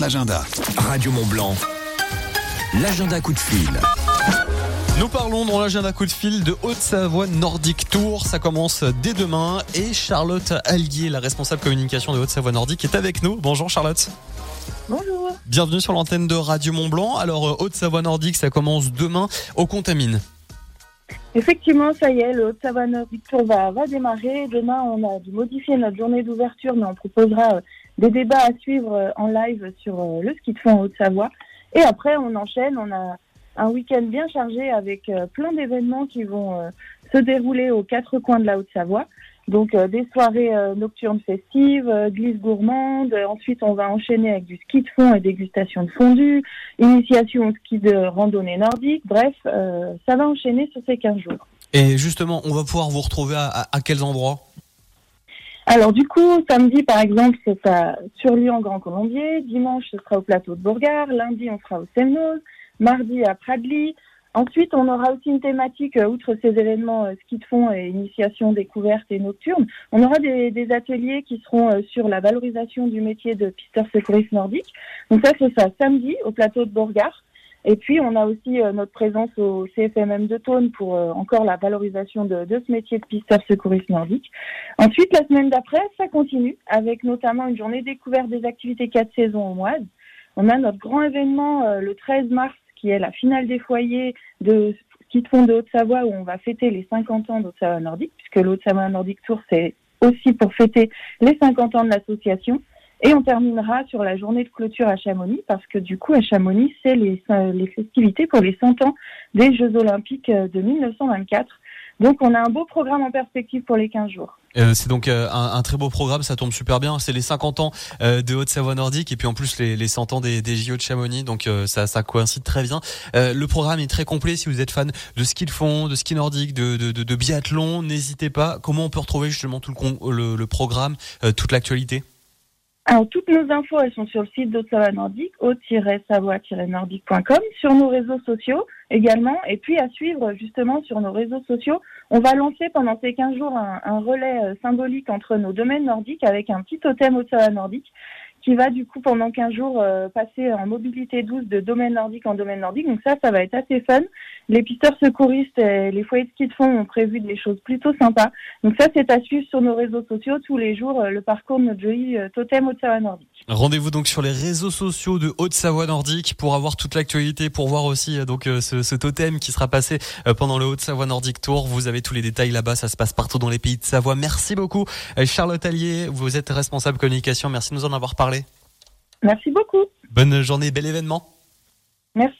présente l'agenda. Radio Mont Blanc, l'agenda coup de fil. Nous parlons dans l'agenda coup de fil de Haute-Savoie Nordic Tour. Ça commence dès demain et Charlotte Allier, la responsable communication de Haute-Savoie Nordique, est avec nous. Bonjour Charlotte. Bonjour. Bienvenue sur l'antenne de Radio Mont Blanc. Alors euh, Haute-Savoie Nordique, ça commence demain au Contamine. Effectivement, ça y est, le Haute-Savoie Nordic Tour va, va démarrer. Demain, on a dû modifier notre journée d'ouverture, mais on proposera euh, des débats à suivre euh, en live sur euh, le ski de fond en Haute-Savoie. Et après, on enchaîne. On a un week-end bien chargé avec euh, plein d'événements qui vont se dérouler aux quatre coins de la Haute-Savoie. Donc des soirées nocturnes festives, glisse gourmande. Ensuite, on va enchaîner avec du ski de fond et dégustation de fondue, initiation au ski de randonnée nordique. Bref, ça va enchaîner sur ces 15 jours. Et justement, on va pouvoir vous retrouver à quels endroits? Alors du coup, samedi par exemple, c'est à Surlion Grand Colombier. Dimanche, ce sera au plateau de Bourgard. Lundi, on sera au Semnoz. Mardi, à Pradly. Ensuite, on aura aussi une thématique, euh, outre ces événements euh, ski de fond et initiation découverte et nocturne, on aura des, ateliers qui seront euh, sur la valorisation du métier de pisteur secouriste nordique. Donc ça, c'est ça, samedi, au plateau de Bourgard. Et puis, on a aussi euh, notre présence au CFMM de Thône pour euh, encore la valorisation de, de ce métier de pisteur secouriste nordique. Ensuite, la semaine d'après, ça continue avec notamment une journée découverte des activités 4 saisons au Moise. On a notre grand événement euh, le 13 mars qui est la finale des foyers de ski de de Haute-Savoie où on va fêter les 50 ans d'Haute-Savoie Nordique puisque le Haute-Savoie Nordic Tour c'est aussi pour fêter les 50 ans de l'association. Et on terminera sur la journée de clôture à Chamonix parce que du coup à Chamonix c'est les, festivités pour les 100 ans des Jeux Olympiques euh, de 1924. Donc on a un beau programme en perspective pour les 15 jours. Euh, C'est donc euh, un, très beau programme, ça tombe super bien. C'est les 50 ans euh, de Haute-Savoie Nordique et puis en plus les, les 100 ans des, JO de Chamonix, donc ça, coïncide très bien. Le programme est très complet. Si vous êtes fan de ski de fond, de ski nordique, de, biathlon, n'hésitez pas. Comment on peut retrouver justement tout le, programme, toute l'actualité? Alors, toutes nos infos, elles sont sur le site d'Haute-Savoie Nordique, haute-savoie-nordique.com, sur nos réseaux sociaux également, et puis à suivre justement sur nos réseaux sociaux. On va lancer pendant ces 15 jours un, relais euh, symbolique entre nos domaines nordiques avec un petit totem Haute-Savoie Nordique qui va du coup pendant 15 jours euh, passer en mobilité douce de domaine nordique en domaine nordique. Donc ça, ça va être assez fun. Les pisteurs secouristes et les foyers de ski de fond ont prévu des choses plutôt sympas. Donc ça, c'est à suivre sur nos réseaux sociaux tous les jours, euh, le parcours de notre joli euh, totem Haute-Savoie Nordique. Rendez-vous donc sur les réseaux sociaux de Haute-Savoie Nordique pour avoir toute l'actualité, pour voir aussi euh, donc euh, ce, ce totem qui sera passé pendant le Haute-Savoie Nordique Tour. Vous avez tous les détails là-bas, ça se passe partout dans les pays de Savoie. Merci beaucoup Charlotte Allier, vous êtes responsable communication, merci de nous en avoir parlé. Merci beaucoup. Bonne journée, bel événement. Merci.